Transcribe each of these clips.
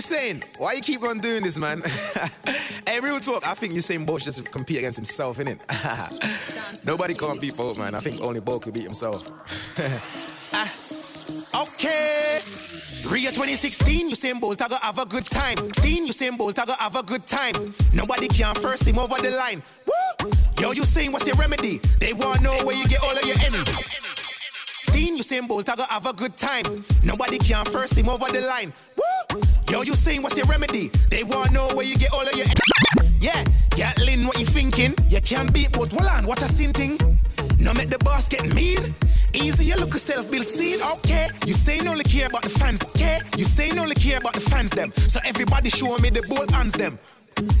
saying? Why you keep on doing this, man? hey, real talk. I think Usain Bolt should just compete against himself, innit? Nobody can't beat Bolt, man. I think only Bolt could beat himself. ah, okay. Rio 2016, Usain Bolt, I go have a good time. Teen, Usain Bolt, I go have a good time. Nobody can first him over the line. Woo! Yo, you what's your remedy? They wanna know where you get all of your energy. Teen, Usain Bolt, I go have a good time. Nobody can first him over the line. Yo, you saying what's your remedy? They wanna know where you get all of your Yeah, Gatlin, what you thinking? You can't beat both. Hold on, what a sin thing. No make the boss get mean. Easy, you look yourself, Bill Steen, okay. You say no only care about the fans, okay. You say no only care about the fans, them. So everybody show me the both hands, them.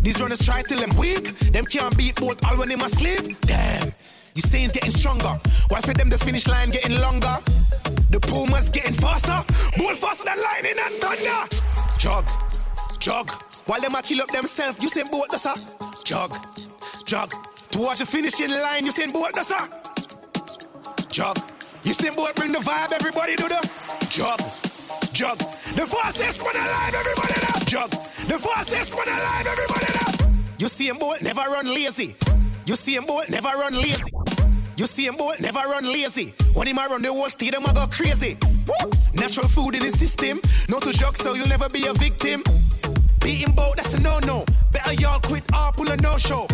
These runners try till them weak. Them can't beat both all when they must sleep. Damn. You say it's getting stronger. Why for them the finish line getting longer? The Pumas getting faster. Ball faster than lightning and thunder. Jog, jog. While them a kill up themselves, you say Bolt that's a jog, jog. Towards the finishing line, you say Bolt that's a jog. You say Bolt bring the vibe, everybody do the jog, jog. The fastest one alive, everybody do jog. The fastest one alive, everybody do. You see him Bolt never run lazy. You see him Bolt never run lazy. You see him boy never run lazy. When him a run the whole him a go crazy. Woo! Natural food in the system. No to joke, so you'll never be a victim. Beating Bolt, that's a no-no. Better y'all quit or pull a no-show.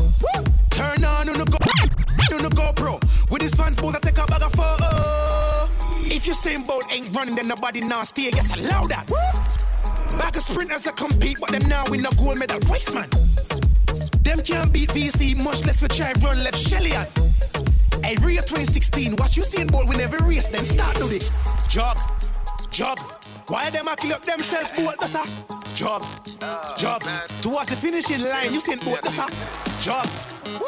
Turn on on the go, on the GoPro. With his fans, both I take a bag of photo. If you same Bolt ain't running, then nobody now stay. Yes, allow that. Back of sprinters that compete, but them now win a gold medal. Waste man. Them can't beat VC, much less for try run left Shelly Hey, Rio 2016, watch you seeing ball win every race, then start to the jog, jog. Why them a kill up themselves, Bolt, that's a job, job. Towards the finishing line, you seen Bolt, that's a job,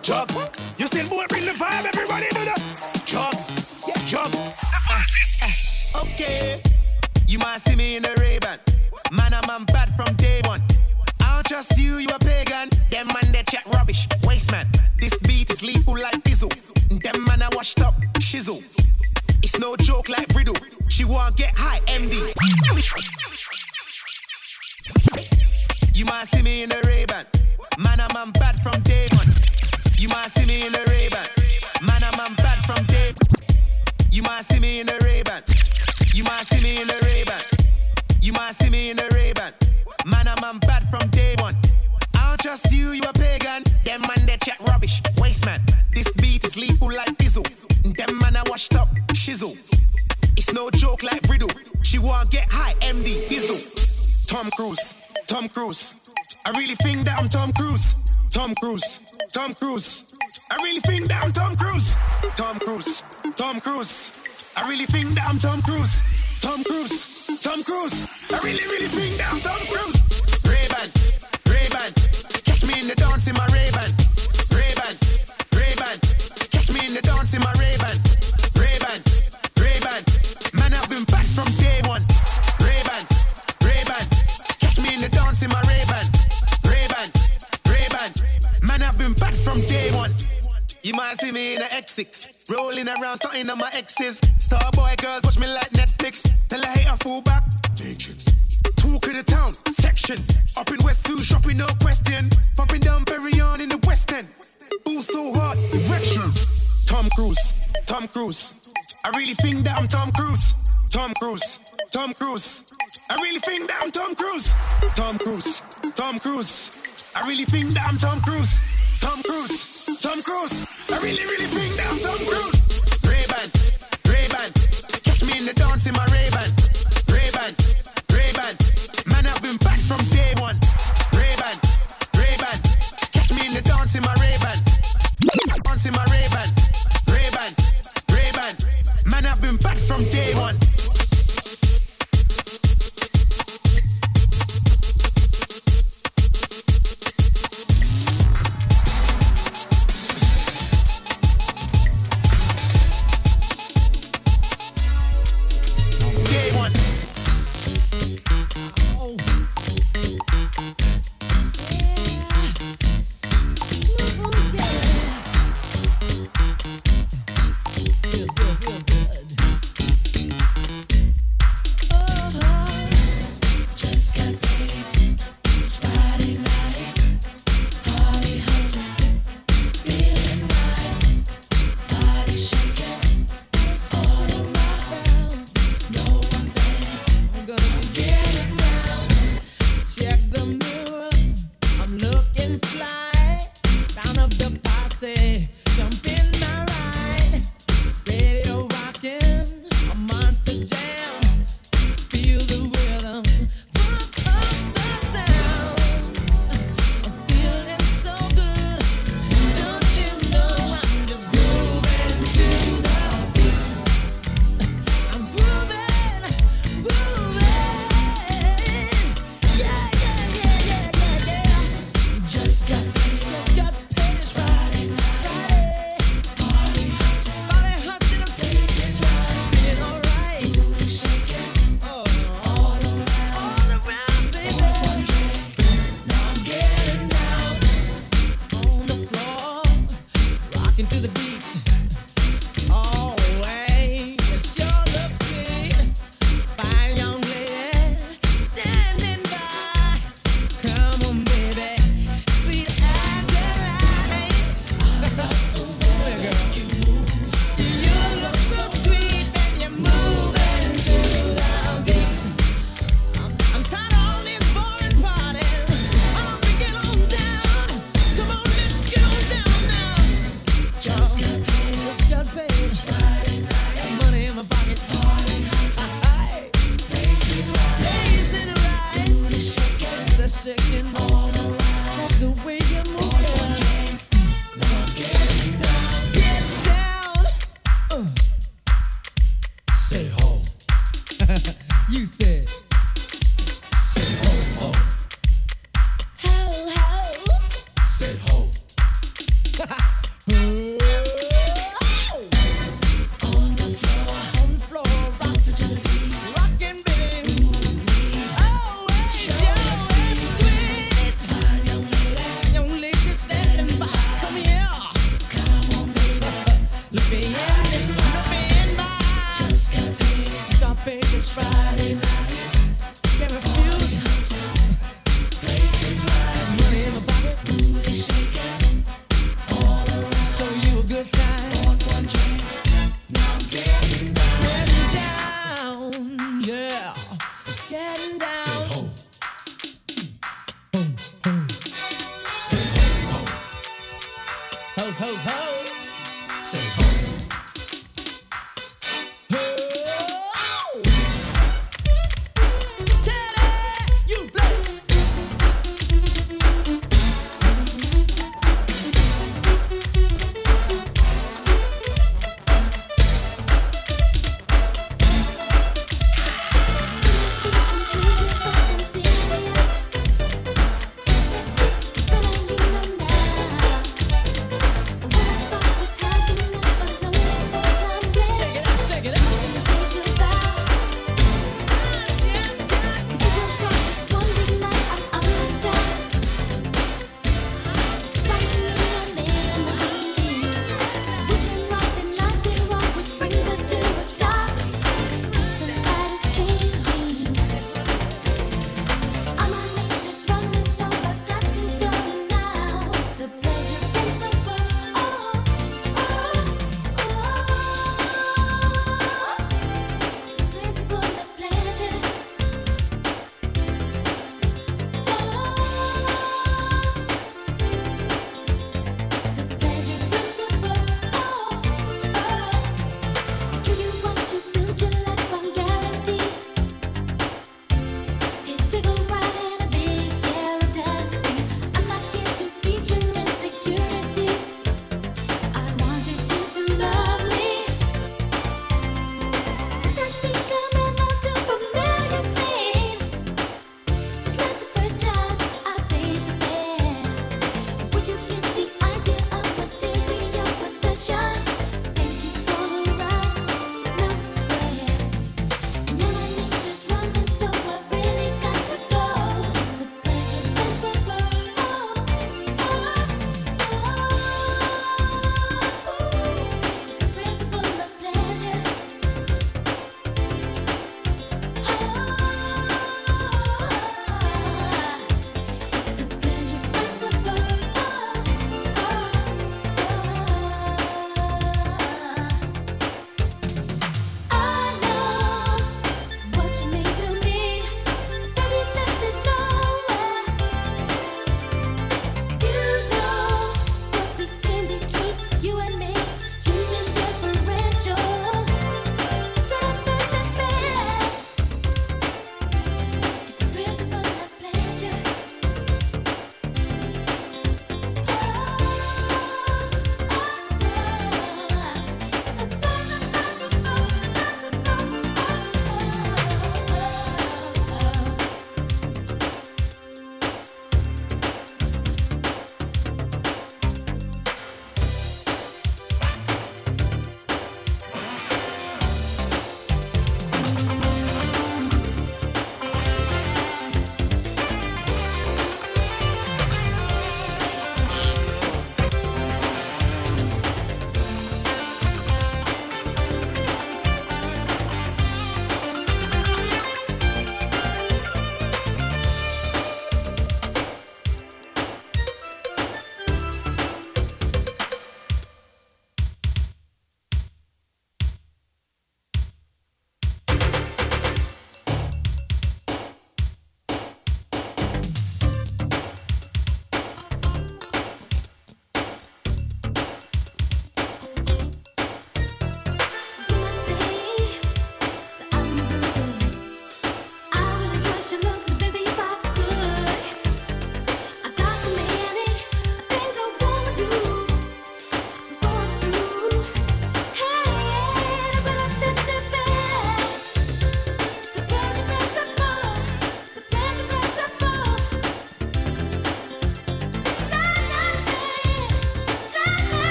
job. You seen Bolt, bring the vibe, everybody do the jog, jog. Okay, you might see me in the Ray-Ban. Man, I'm, I'm bad from day one. I don't trust you, you a pagan. Them man, they chat rubbish. Waste man. This beat is lethal like Bizzle. Them man, I washed up. Shizzle. It's no joke like Riddle. She won't get high, MD. You might see me in the Ray-Ban. Man, I'm, bad from day one. You might see me in the Ray-Ban. Man, I'm, bad from day You might see me in the Ray-Ban. You might see me in the Ray-Ban. You might see me in the Ray-Ban. Man, I'm bad from day one. I you, you a pagan. Them man, they chat rubbish. Waste man. This beat is lethal like Bizzle. Them man, I washed up. Shizzle. It's no joke like Riddle. She won't get high, MD, Diesel. Tom Cruise, Tom Cruise. I really think that I'm Tom Cruise. Tom Cruise, Tom Cruise. I really think that I'm Tom Cruise. Tom Cruise, Tom Cruise. I really think that I'm Tom Cruise. Tom Cruise, Tom Cruise. I really, really think that I'm Tom Cruise. The dance in my Ray-Ban. Ray-Ban, Ray-Ban. Catch me in the dance in my Ray-Ban. Ray-Ban, Ray-Ban. Man, I've been back from day one. Ray-Ban, Ray-Ban. Catch me in the dance in my Ray-Ban. Ray-Ban, Ray-Ban. Man, I've been back from day one. You might see me in a X6, rolling around, starting on my exes. Starboy girls watch me like Netflix. Tell a hater full back. Matrix. Of the town, section. Up in West 2, shopping, no question. Popping down Perignon in the West End. Boo so hard, erection. Tom Cruise, Tom Cruise. I really think that I'm Tom Cruise. Tom Cruise, Tom Cruise. I really think that I'm Tom Cruise. Tom Cruise, Tom Cruise. I really think that I'm Tom Cruise. Tom Cruise, Tom Cruise. I really, really think that I'm Tom Cruise. Ray-Ban, Ray-Ban. Catch me in the dance in my. Ray-Ban, from day one.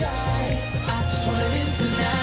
shy. I just wanna live tonight.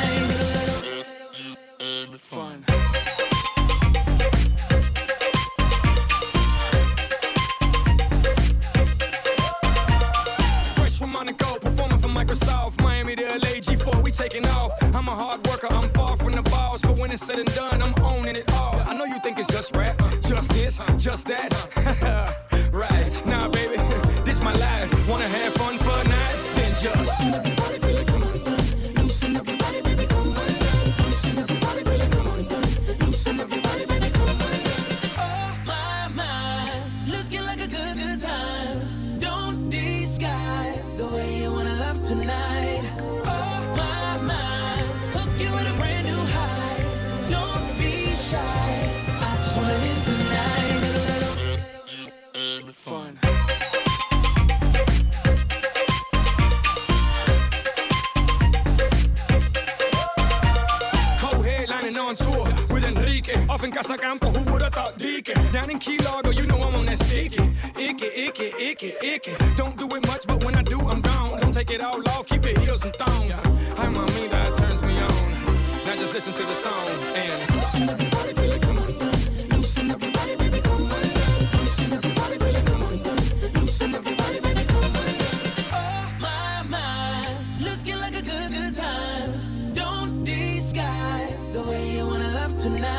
tonight.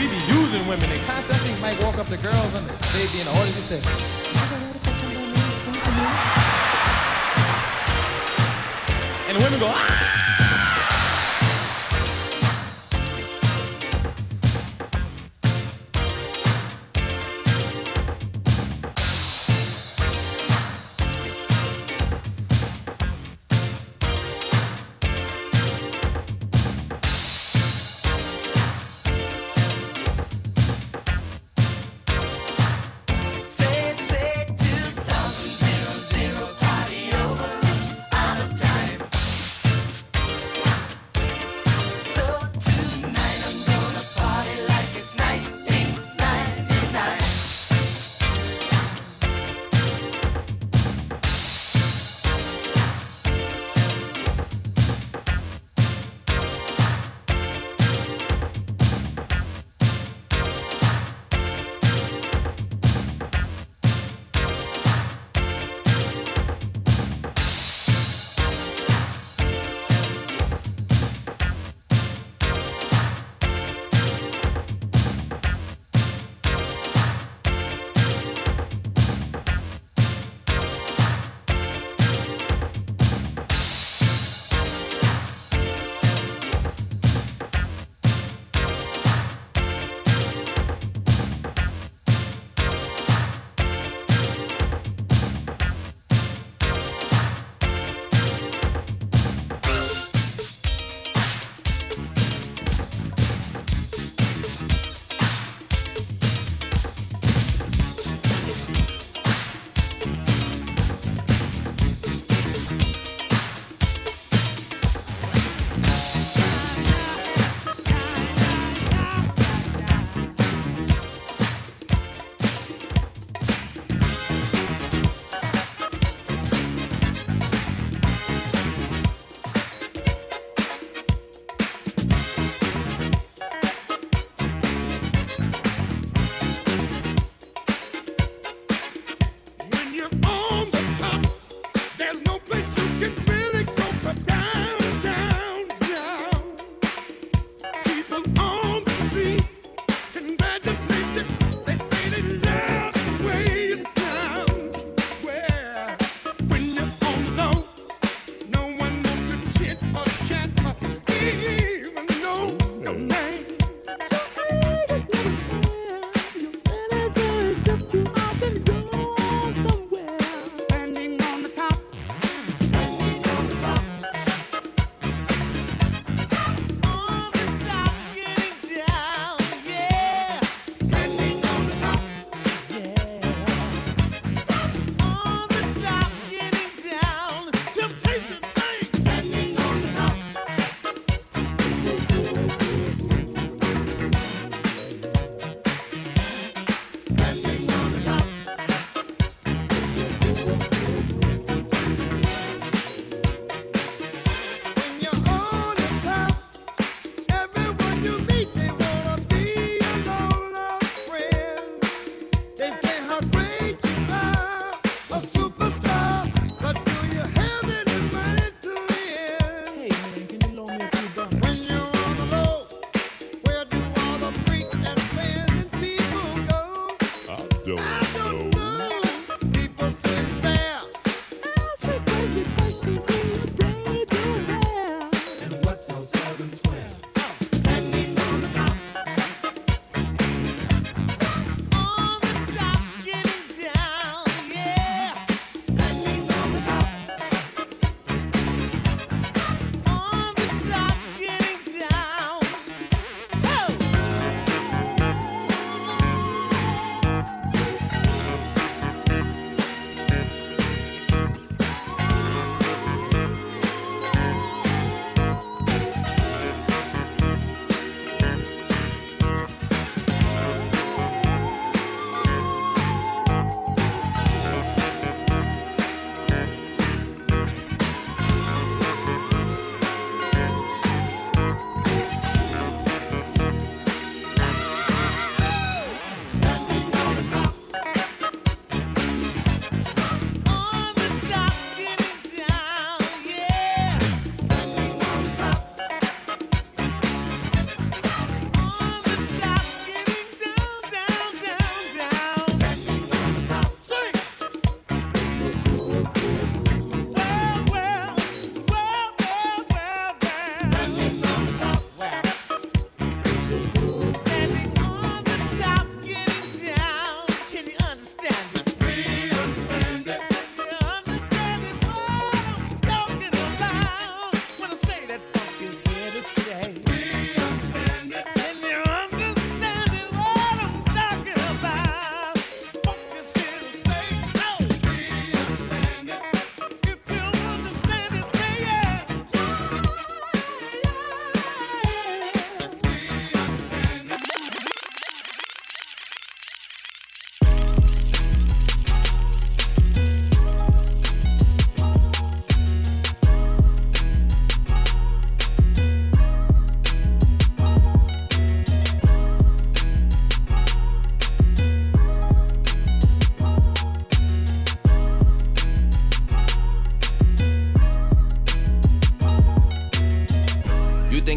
He be using women. They constantly Mike walk up to girls and they be in the audience and say, and the women go, ah!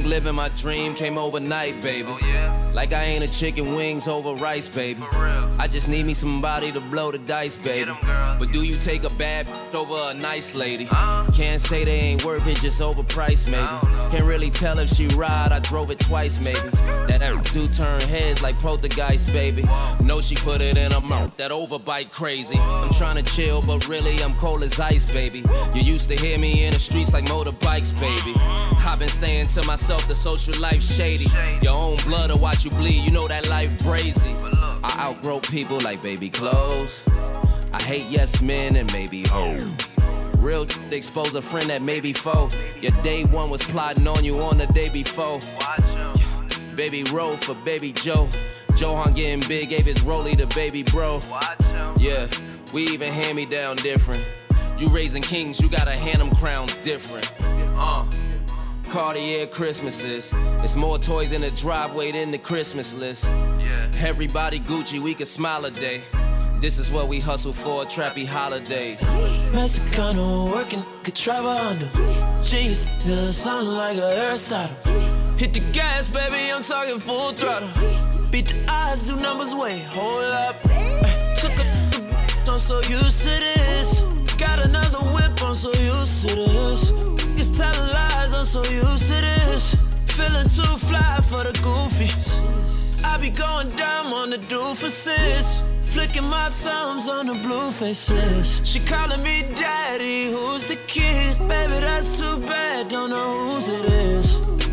Think living my dream came overnight, baby? Oh, yeah? Like I ain't a chicken wings over rice, baby. I just need me somebody to blow the dice, baby. But do you take a bad over a nice lady? Can't say they ain't worth it, just overpriced, maybe. Can't really tell if she ride, I drove it twice, maybe. That do turn heads like poltergeist, baby. Know she put it in a mouth, that overbite crazy. I'm trying to chill, but really I'm cold as ice, baby. You used to hear me in the streets like motorbikes, baby. I've been staying to myself, the social life shady. Your own blood will watch you bleed, you know that life brazy. I outgrow people like baby clothes. I hate yes men and maybe hoes. Real expose a friend that maybe foe. Your day one was plotting on you on the day before. Baby roll for baby Joe. Johan getting big, gave his rollie to baby bro. Yeah, we even hand me down different. You raising kings, you gotta hand them crowns different. Uh. Cartier Christmases. It's more toys in the driveway than the Christmas list. Yeah. Everybody Gucci, we can smile a day. This is what we hustle for, trappy holidays. Mexicano working, could travel under. Jeez, yeah, sound like a Aristotle. Hit the gas, baby, I'm talking full throttle. Beat the odds, do numbers way, hold up. took a I'm so used to this. Got another whip, I'm so used to this. Feeling too fly for the goofy. I be going dumb on the doofuses. Flicking my thumbs on the blue faces. She calling me daddy, who's the kid? Baby, that's too bad, don't know whose it is.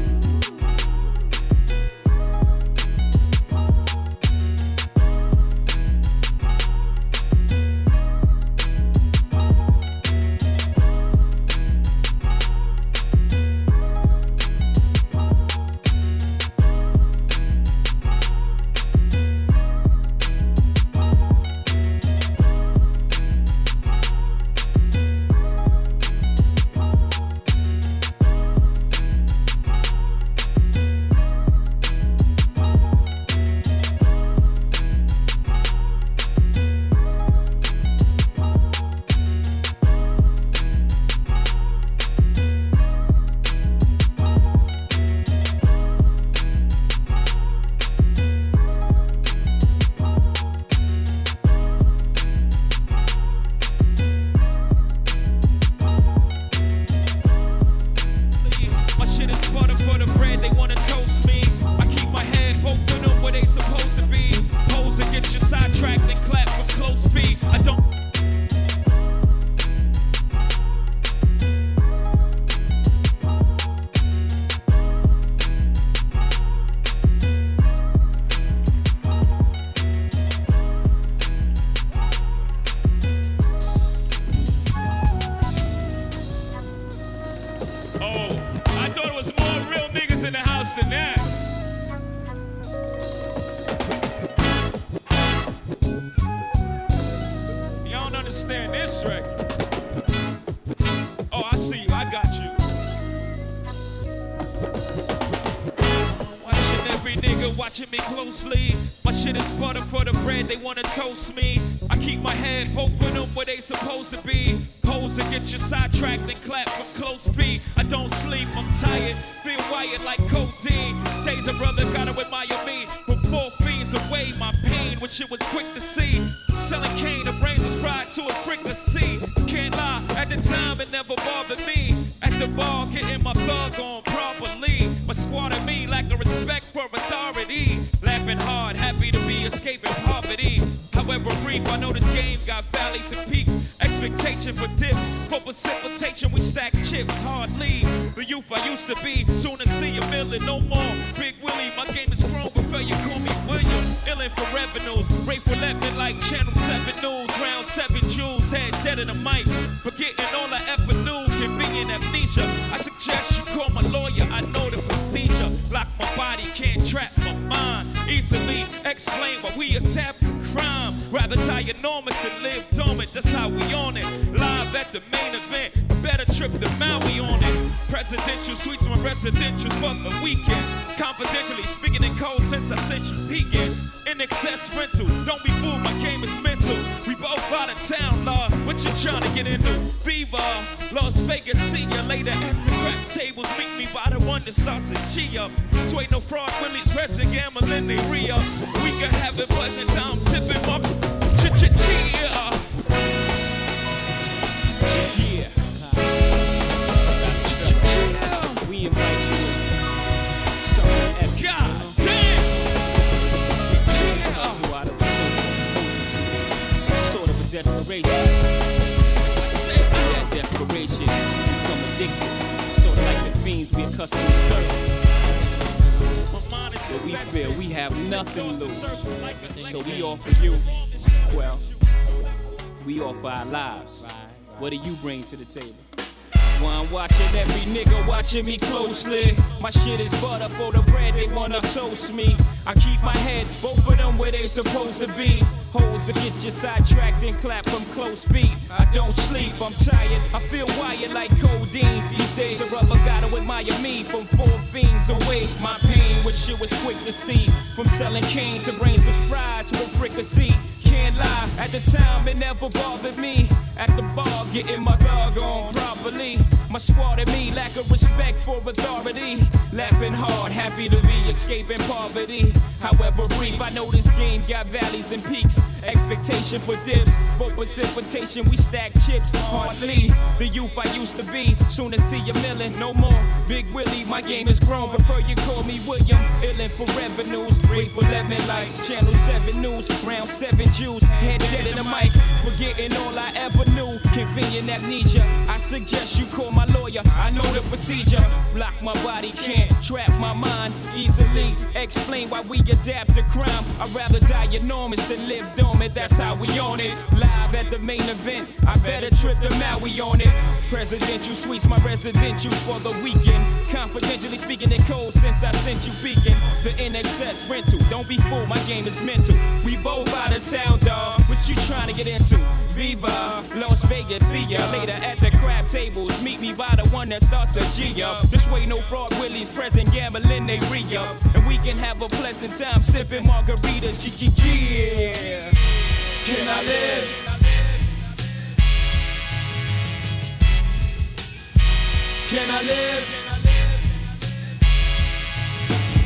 Rather die enormous and live dormant, that's how we on it. Live at the main event. Better trip to Maui on it. Presidential suites on residential for the weekend. Confidentially speaking in code since I sent you peeking. In excess rental, don't be fooled, my game is mental. We both out of town, Lord. What you trying to get into? Viva, Las Vegas, see you later at the crack tables. Meet me by the one that starts at Chia. Sway no fraud, Willie's Resident Gambling, they re up. We can have it pleasant time sipping my ch-ch-chia. Yeah. We invite you in. Something epic. God damn! Hustle out of a social sort of a desperation. Fiends we accustomed to serve. My mind is But we feel we have nothing to lose. So we offer you, well, we offer our lives. What do you bring to the table? I'm watching every nigga watching me closely. My shit is butter for the bread, they wanna toast me. I keep my head, both of them where they supposed to be. Holes that get you sidetracked and clap from close feet. I don't sleep, I'm tired, I feel wired like codeine. These days a rubber gotta admire me from four fiends away. My pain, which shit was quick to see. From selling cane to brains was fried to a fricassee. Can't lie, at the time it never bothered me. At the bar, getting my dog on properly. My squad and me lack of respect for authority. Laughing hard, happy to be escaping poverty. However brief, I know this game got valleys and peaks. Expectation for dips, for precipitation, we stack chips hardly. The youth I used to be, soon to see a million, no more. Big Willie, my game has grown. Prefer you call me William. Illin for revenues, wait for lemon like Channel 7 News, round 7 Head dead in the mic, forgetting all I ever knew. Convenient amnesia. I suggest you call my lawyer. I know the procedure. Block my body, can't trap my mind easily. Explain why we adapt to crime. I'd rather die enormous than live dormant. That's how we on it. Live at the main event. I better trip the Maui on it. Presidential suites, my residential for the weekend. Confidentially speaking in code since I sent you peeking. The NXS rental. Don't be fooled, my game is mental. We both out of town, dawg. What you trying to get into? Viva, Las Vegas, see ya later at the crab tables. Meet me by the one that starts a G up. This way, no fraud, Willie's present, gambling, they re up. And we can have a pleasant time sipping margaritas. G G G. Can I live? Can I live?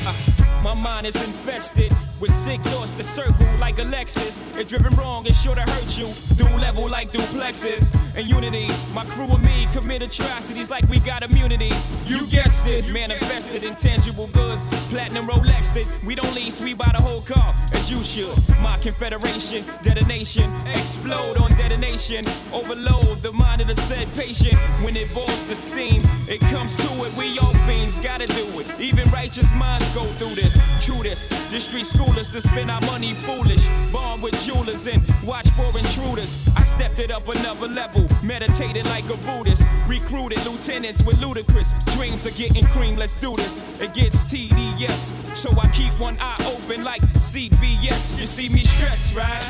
Uh, my mind is infested with sick thoughts that circle like a Lexus. If driven wrong, it's sure to hurt you. Dual level like duplexes. And unity, my crew and me commit atrocities like we got immunity. You guessed it, manifested intangible goods. Platinum Rolexed it. We don't lease, we buy the whole car, as you should. My confederation, detonation, explode on detonation. Overload the mind of the said patient. When it boils the steam, it comes to it. We all fiends gotta do it. Even righteous minds go through this. True this, the street schoolers to spend our money foolish. Born with jewelers and watch for intruders. I stepped it up another level, meditated like a Buddhist. Recruited lieutenants with ludicrous dreams of getting cream. Let's do this. It gets TDS, so I keep one eye open like CBS. You see me stressed, right?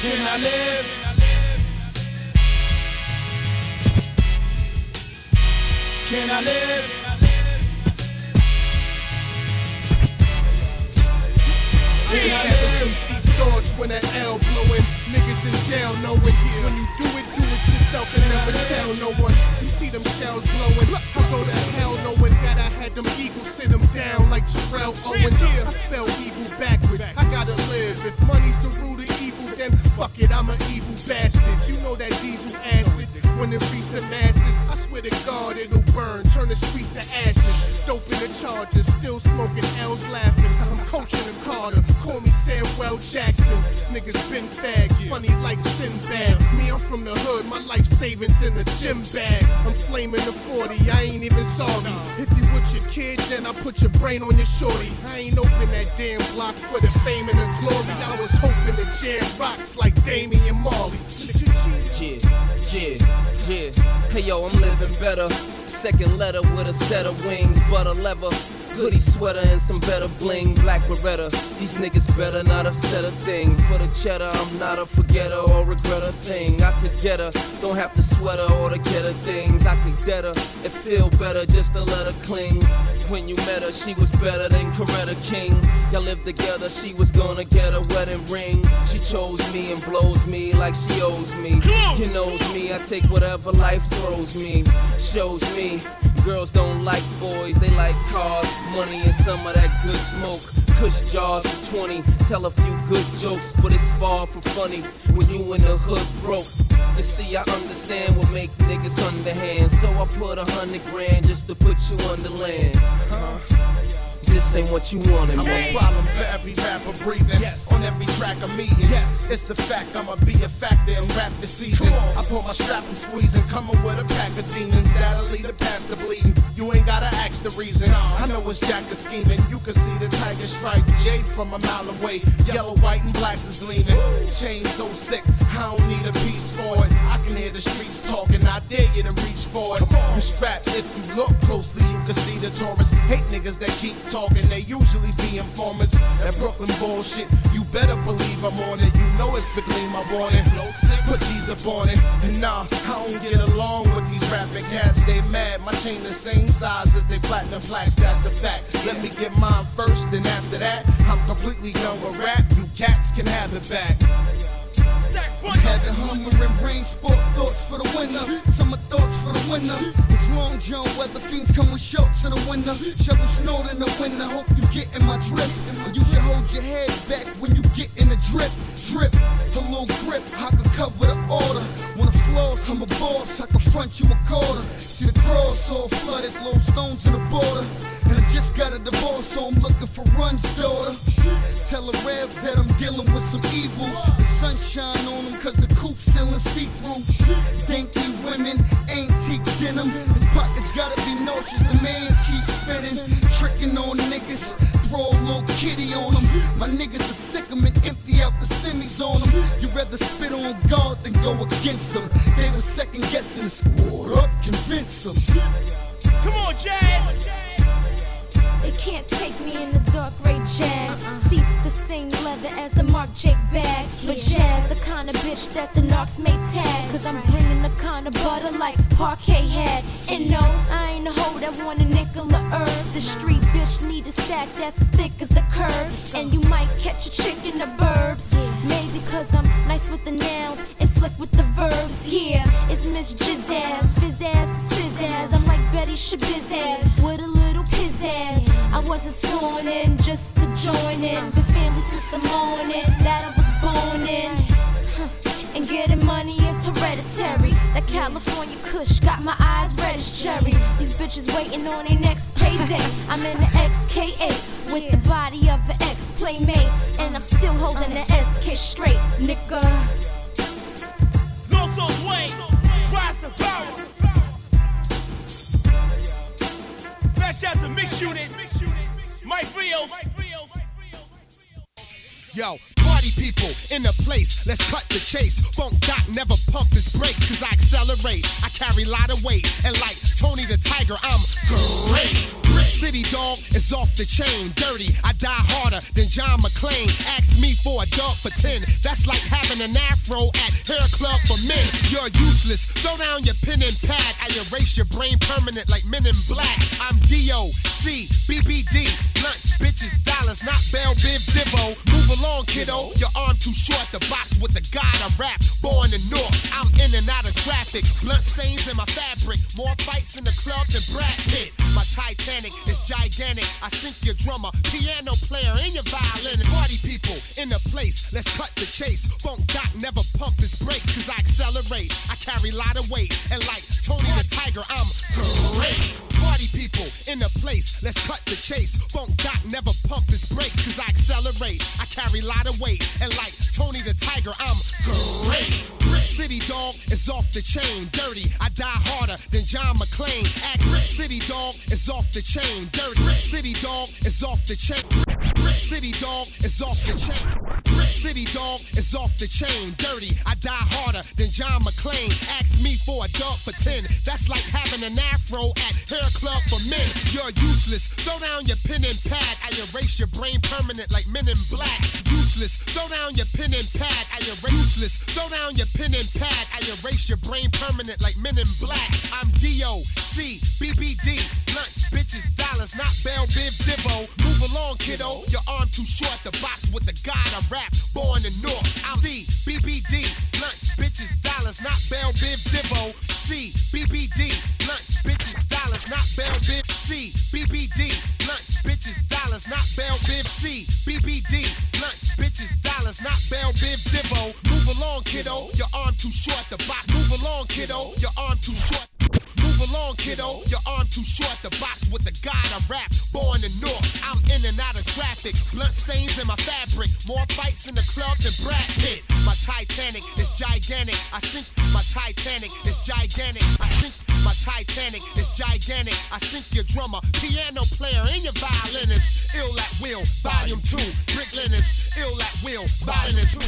Can I live? Can I live? Can I live? Some deep thoughts when that L blowing. Niggas in jail knowing when you do it, do it yourself and never tell no one. You see them shells blowing. I go to hell knowing that I had them eagles sit them down like Terrell Owens. I spell evil backwards. I gotta live. If money's the root of evil, then fuck it, I'm an evil bastard. You know that diesel acid when it reaches the masses. I swear to God, it'll burn, turn the streets to ashes. Dope in the charges, still smoking L's laughing. I'm coaching in Carter, me Samuel Jackson. Niggas been fags, funny like Sinbad. Me, I'm from the hood, my life savings in the gym bag. I'm flaming the 40, I ain't even sorry. If you with your kid, then I put your brain on your shorty. I ain't open that damn block for the fame and the glory. I was hoping to jam rocks like Damian Marley. Yeah, yeah, yeah. Hey yo, I'm living better. second letter with a set of wings, but a lever. Hoodie sweater and some better bling, black Beretta. These niggas better not have said a thing. For the cheddar, I'm not a forgetter or regret a thing. I could get her, don't have to sweat her or to get her things. I could get her, it feel better just to let her cling. When you met her, she was better than Coretta King. Y'all lived together, she was gonna get a wedding ring. She chose me and blows me like she owes me. You knows me, I take whatever life throws me. Shows me, girls don't like boys, they like cars money and some of that good smoke. Kush jars for 20, tell a few good jokes, but it's far from funny when you in the hood broke. You see, I understand what make niggas underhand, so I put a hundred grand just to put you on the land. Uh-huh. This ain't what you wanted, I'm man. a problem for every rapper breathing. Yes. On every track I'm meeting. Yes. It's a fact, I'ma be a factor in rap this season. I pull my strap and squeeze and coming with a pack of demons that'll lead the past the bleeding. You ain't gotta ask the reason. I know it's Jack is scheming. You can see the tiger stripe J from a mile away. Yellow, white, and black is gleaming. Chain so sick, I don't need a piece for it. I can hear the streets talking, I dare you to reach for it. I'm strapped. If you look closely, you can see the tourists. Hate niggas that keep talking, they usually be informers. That Brooklyn bullshit, you better believe I'm on it. You know it for clean my sick, put cheese up on it. And nah, I don't get along with these rapping cats. They mad, my chain the same size as they platinum plaques. That's a fact. Let me get mine first, and after that, I'm completely done with rap. You cats can have it back. Having hunger and brain sport thoughts for the winner. Summer thoughts for the winner. It's long John weather fiends come with shorts in the winter. Shovel snow in the winter. Hope you get in my drift. You should hold your head back when you get in the drip. Drip, a little grip. I can cover the order. When I'm a boss. I can front you a quarter. See the cross all flooded, low stones in the border. And I just got a divorce, so I'm looking for runs, daughter. Tell a rev that I'm dealing with some evils. The sunshine on them, cause the coupe ceiling see through. Dainty women, antique denim. His pockets gotta be nauseous, the mans keep spinning. Tricking on niggas, a little kitty on them. My niggas are sick 'em and empty out the semis on them. You rather spit on guard than go against them. They were second guessing, scored up, convinced them. Come on, Jazz. They can't take me in the dark gray jag. Seats the same leather as the Mark Jake bag. But Jazz, the kind of bitch that the narcs may tag. Cause I'm bringing the kind of butter like Parkay had. And no, I ain't a hoe that want a nickel or herb. The street bitch need a stack that's as thick as a curb. And you might catch a chick in the burbs. Maybe cause I'm nice with the nouns and slick with the verbs. Yeah, it's Miss Jizzazz, fizz ass spizzazz. I'm like Betty Shabizzazz with a little pizzazz. I wasn't sworn in just to join in. Been family since the morning that I was born in. And getting money is hereditary. That California Kush got my eyes red as cherry. These bitches waiting on their next payday. I'm in the XK8 with the body of an ex playmate. And I'm still holding the SK straight, nigga. North South Wayne, rise to power. Out the mix unit. Mike Rios. Yo, party people in the place, let's cut the chase. Funk Doc never pump his brakes, cause I accelerate. I carry a lot of weight, and like Tony the Tiger, I'm great. Brick City dog is off the chain, dirty. I die harder than John McClane. Ask me for a dog for 10. That's like having an afro at Hair Club for Men. You're useless. Throw down your pen and pad. I erase your brain permanent like Men in Black. I'm D.O.C. BBD. Blunts, bitches, dollars, not Bell Biv DeVoe. Move along, kiddo. Your arm too short. The box with the god I rap. Born in North. I'm in and out of traffic. Blunt stains in my fabric. More fights in the club than Brad Pitt. Titanic is gigantic. I sink your drummer, piano player, and your violin. Party people in the place. Let's cut the chase. Funk Doc never pump his brakes, cause I accelerate. I carry a lot of weight. And like Tony the Tiger, I'm great. Party people in the place. Let's cut the chase. Funk Doc never pump his brakes, cause I accelerate. I carry a lot of weight. And like Tony the Tiger, I'm great. Brick City dog is off the chain, dirty. I die harder than John McClane. Act Brick City dog is off the chain, dirty. Brick City dog is off the chain. Brick City dog is off the chain. Brick City dog is off the chain. Dirty, I die harder than John McClane. Ask me for a dog for 10. That's like having an afro at Hair Club for Men. You're useless. Throw down your pen and pad. I erase your brain permanent like men in black. Useless. Throw down your pen and pad. I erase useless. Throw down your pen and pad. I erase your brain permanent like men in black. I'm D.O.C. BBD. Blunts, bitches, dollars, not Bell Biv DeVoe. Move along, kiddo. Your arm too short. The box with the god I rap. Born in North. I'm D. BBD. Blunts, bitches, dollars, not Bell Biv DeVoe. C. BBD. Blunts, bitches, dollars, not Bell Biv. C. BBD. Blunts, bitches, dollars, not Bell Biv. C. BBD. Blunts, bitches, dollars, not Bell Biv Divo. Move along, kiddo. Your arm too short. The box. Move along, kiddo. Your arm too short. Along, kiddo. Your arm too short. The box with the god I rap. Born in North. I'm in and out of traffic. Blunt stains in my fabric. More fights in the club than Brad Pitt. My Titanic is gigantic. I sink my Titanic is gigantic. I sink my Titanic is gigantic. I sink your drummer, piano player, and your violinist. Ill at will, volume two. Linus, ill at will, violinist.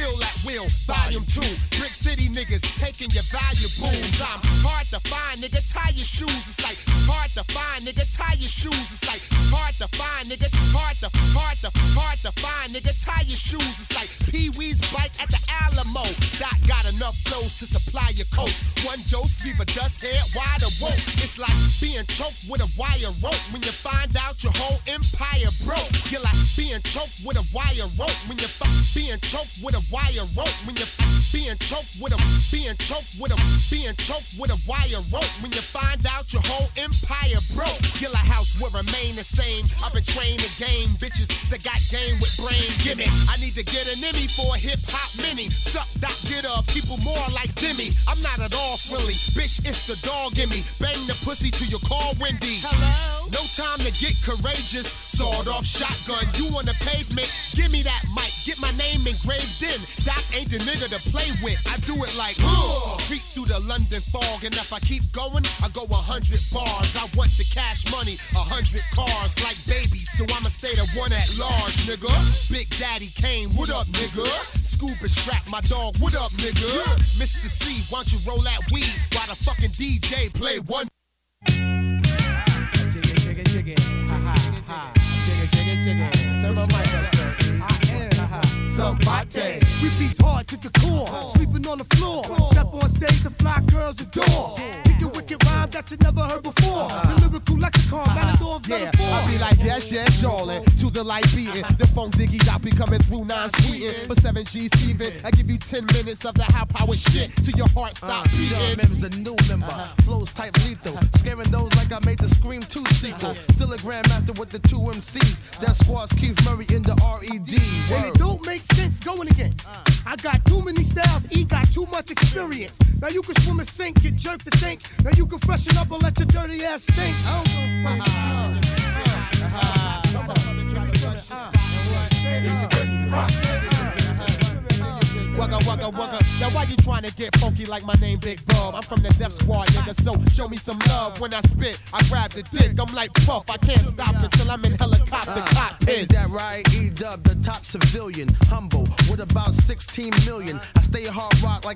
Ill at will, volume two. Brick City niggas taking your valuables. I'm hard to find, nigga. Tie your shoes. It's like hard to find, nigga. Tie your shoes. It's like hard to find, nigga. Hard to, hard to, hard to find, nigga. Tie your shoes. It's like Pee Wee's bike at the Alamo. Doc got enough flows to supply your coast. One dose, leave a dust head wide awoke. It's like being choked with a wire rope when you find out your whole empire broke. You're like being choked with a wire rope when you fuck being choked with a wire rope when you being choked with a being choked with a being choked with a wire rope when you find out your whole empire broke. Your house will remain the same. I've been trained to game bitches that got game with brain. Gimme, I need to get an Emmy for a hip hop mini. Suck that get up, people more like Demi. I'm not at all friendly, bitch. It's the dog in me. Bang the pussy till you call Wendy. Hello. No time to get courageous. Sawed off shotgun, you on the pavement. Give me that mic, get my name engraved in. Doc ain't the nigga to play with. I do it like creep through the London fog, and if I keep going, I go a hundred bars. I want the cash money, a hundred cars like babies, so I'ma stay the one at large, nigga. Big Daddy Kane, what up, nigga? Scuba strap, my dog, what up, nigga? Mr. C, why don't you roll that weed while the fucking DJ play one? Chicken, chicken, chicken. Ha ha ha. Chicken, chicken, chicken. Turn my mic up, sir. I am somebody. We beats hard to the core, sleeping on the floor. Step on stage, the fly girls adore. Kicking wicked rhyme that you never heard before. Uh-huh. The lyrical lexicon, uh-huh. matador of Yeah, metaphor. I be like, yes, yes, surely. To the light beating. Uh-huh. The phone diggy got be coming through non sweeting. For seven G's Steven, I give you 10 minutes of the high power shit till your heart stop John beating. Mims, a new member. Flows type lethal. Scaring those like I made the Scream 2 sequel. Still a grandmaster with the two MCs. Def Squad's Keith Murray in the RED. And it don't make sense going against. I got too many styles, E got too much experience. Now you can swim and sink, get jerked to think. Now you can freshen up and let your dirty ass stink. I don't give a fuck. Wugga, wugga, wugga. Now why you trying to get funky like my name Big Bub? I'm from the Def Squad, nigga, so show me some love. When I spit, I grab the dick. I'm like Puff, I can't stop until I'm in helicopter uh-huh. Uh, cockpit. Is that right? E dub, the top civilian. Humble with about 16 million. I stay hard rock like